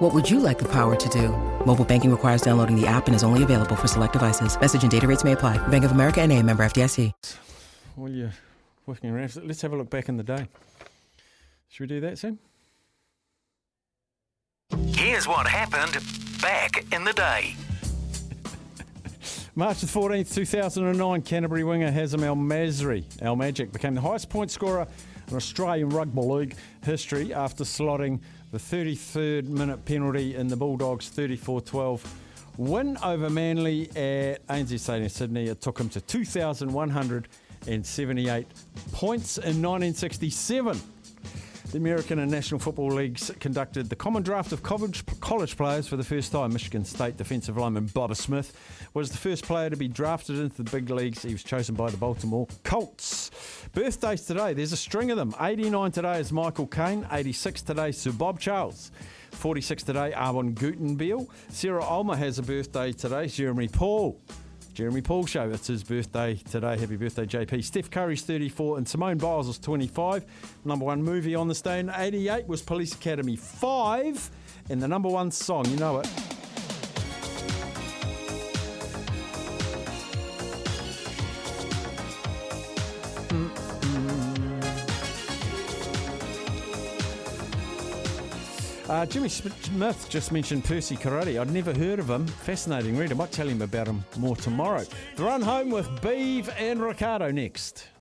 What would you like the power to do? Mobile banking requires downloading the app and is only available for select devices. Message and data rates may apply. Bank of America and a member FDIC. While you're working around, let's have a look back in the day. Should we do that, Sam? Here's what happened back in the day. March the 14th, 2009, Canterbury winger Hazem El Masri, El Magic, became the highest point scorer in Australian Rugby League history after slotting the 33rd minute penalty in the Bulldogs' 34 12 win over Manly at ANZ Stadium Sydney. It took him to 2,178 points in 1967. The American and National Football Leagues conducted the common draft of college, players for the first time. Michigan State defensive lineman Bubba Smith was the first player to be drafted into the big leagues. He was chosen by the Baltimore Colts. Birthdays today, there's a string of them. 89 today is Michael Caine, 86 today, Sir Bob Charles. 46 today, Arwen Gutenbiel. Sarah Ulmer has a birthday today, Jeremy Paul. Jeremy Paul show. It's his birthday today. Happy birthday, JP. Steph Curry's 34 and Simone Biles is 25. Number one movie on this day in 88 was Police Academy 5. And the number one song, you know it. Uh, Jimmy Smith just mentioned Percy Cerutty. I'd never heard of him. Fascinating read. I might tell him about him more tomorrow. The run home with Beeve and Ricardo next.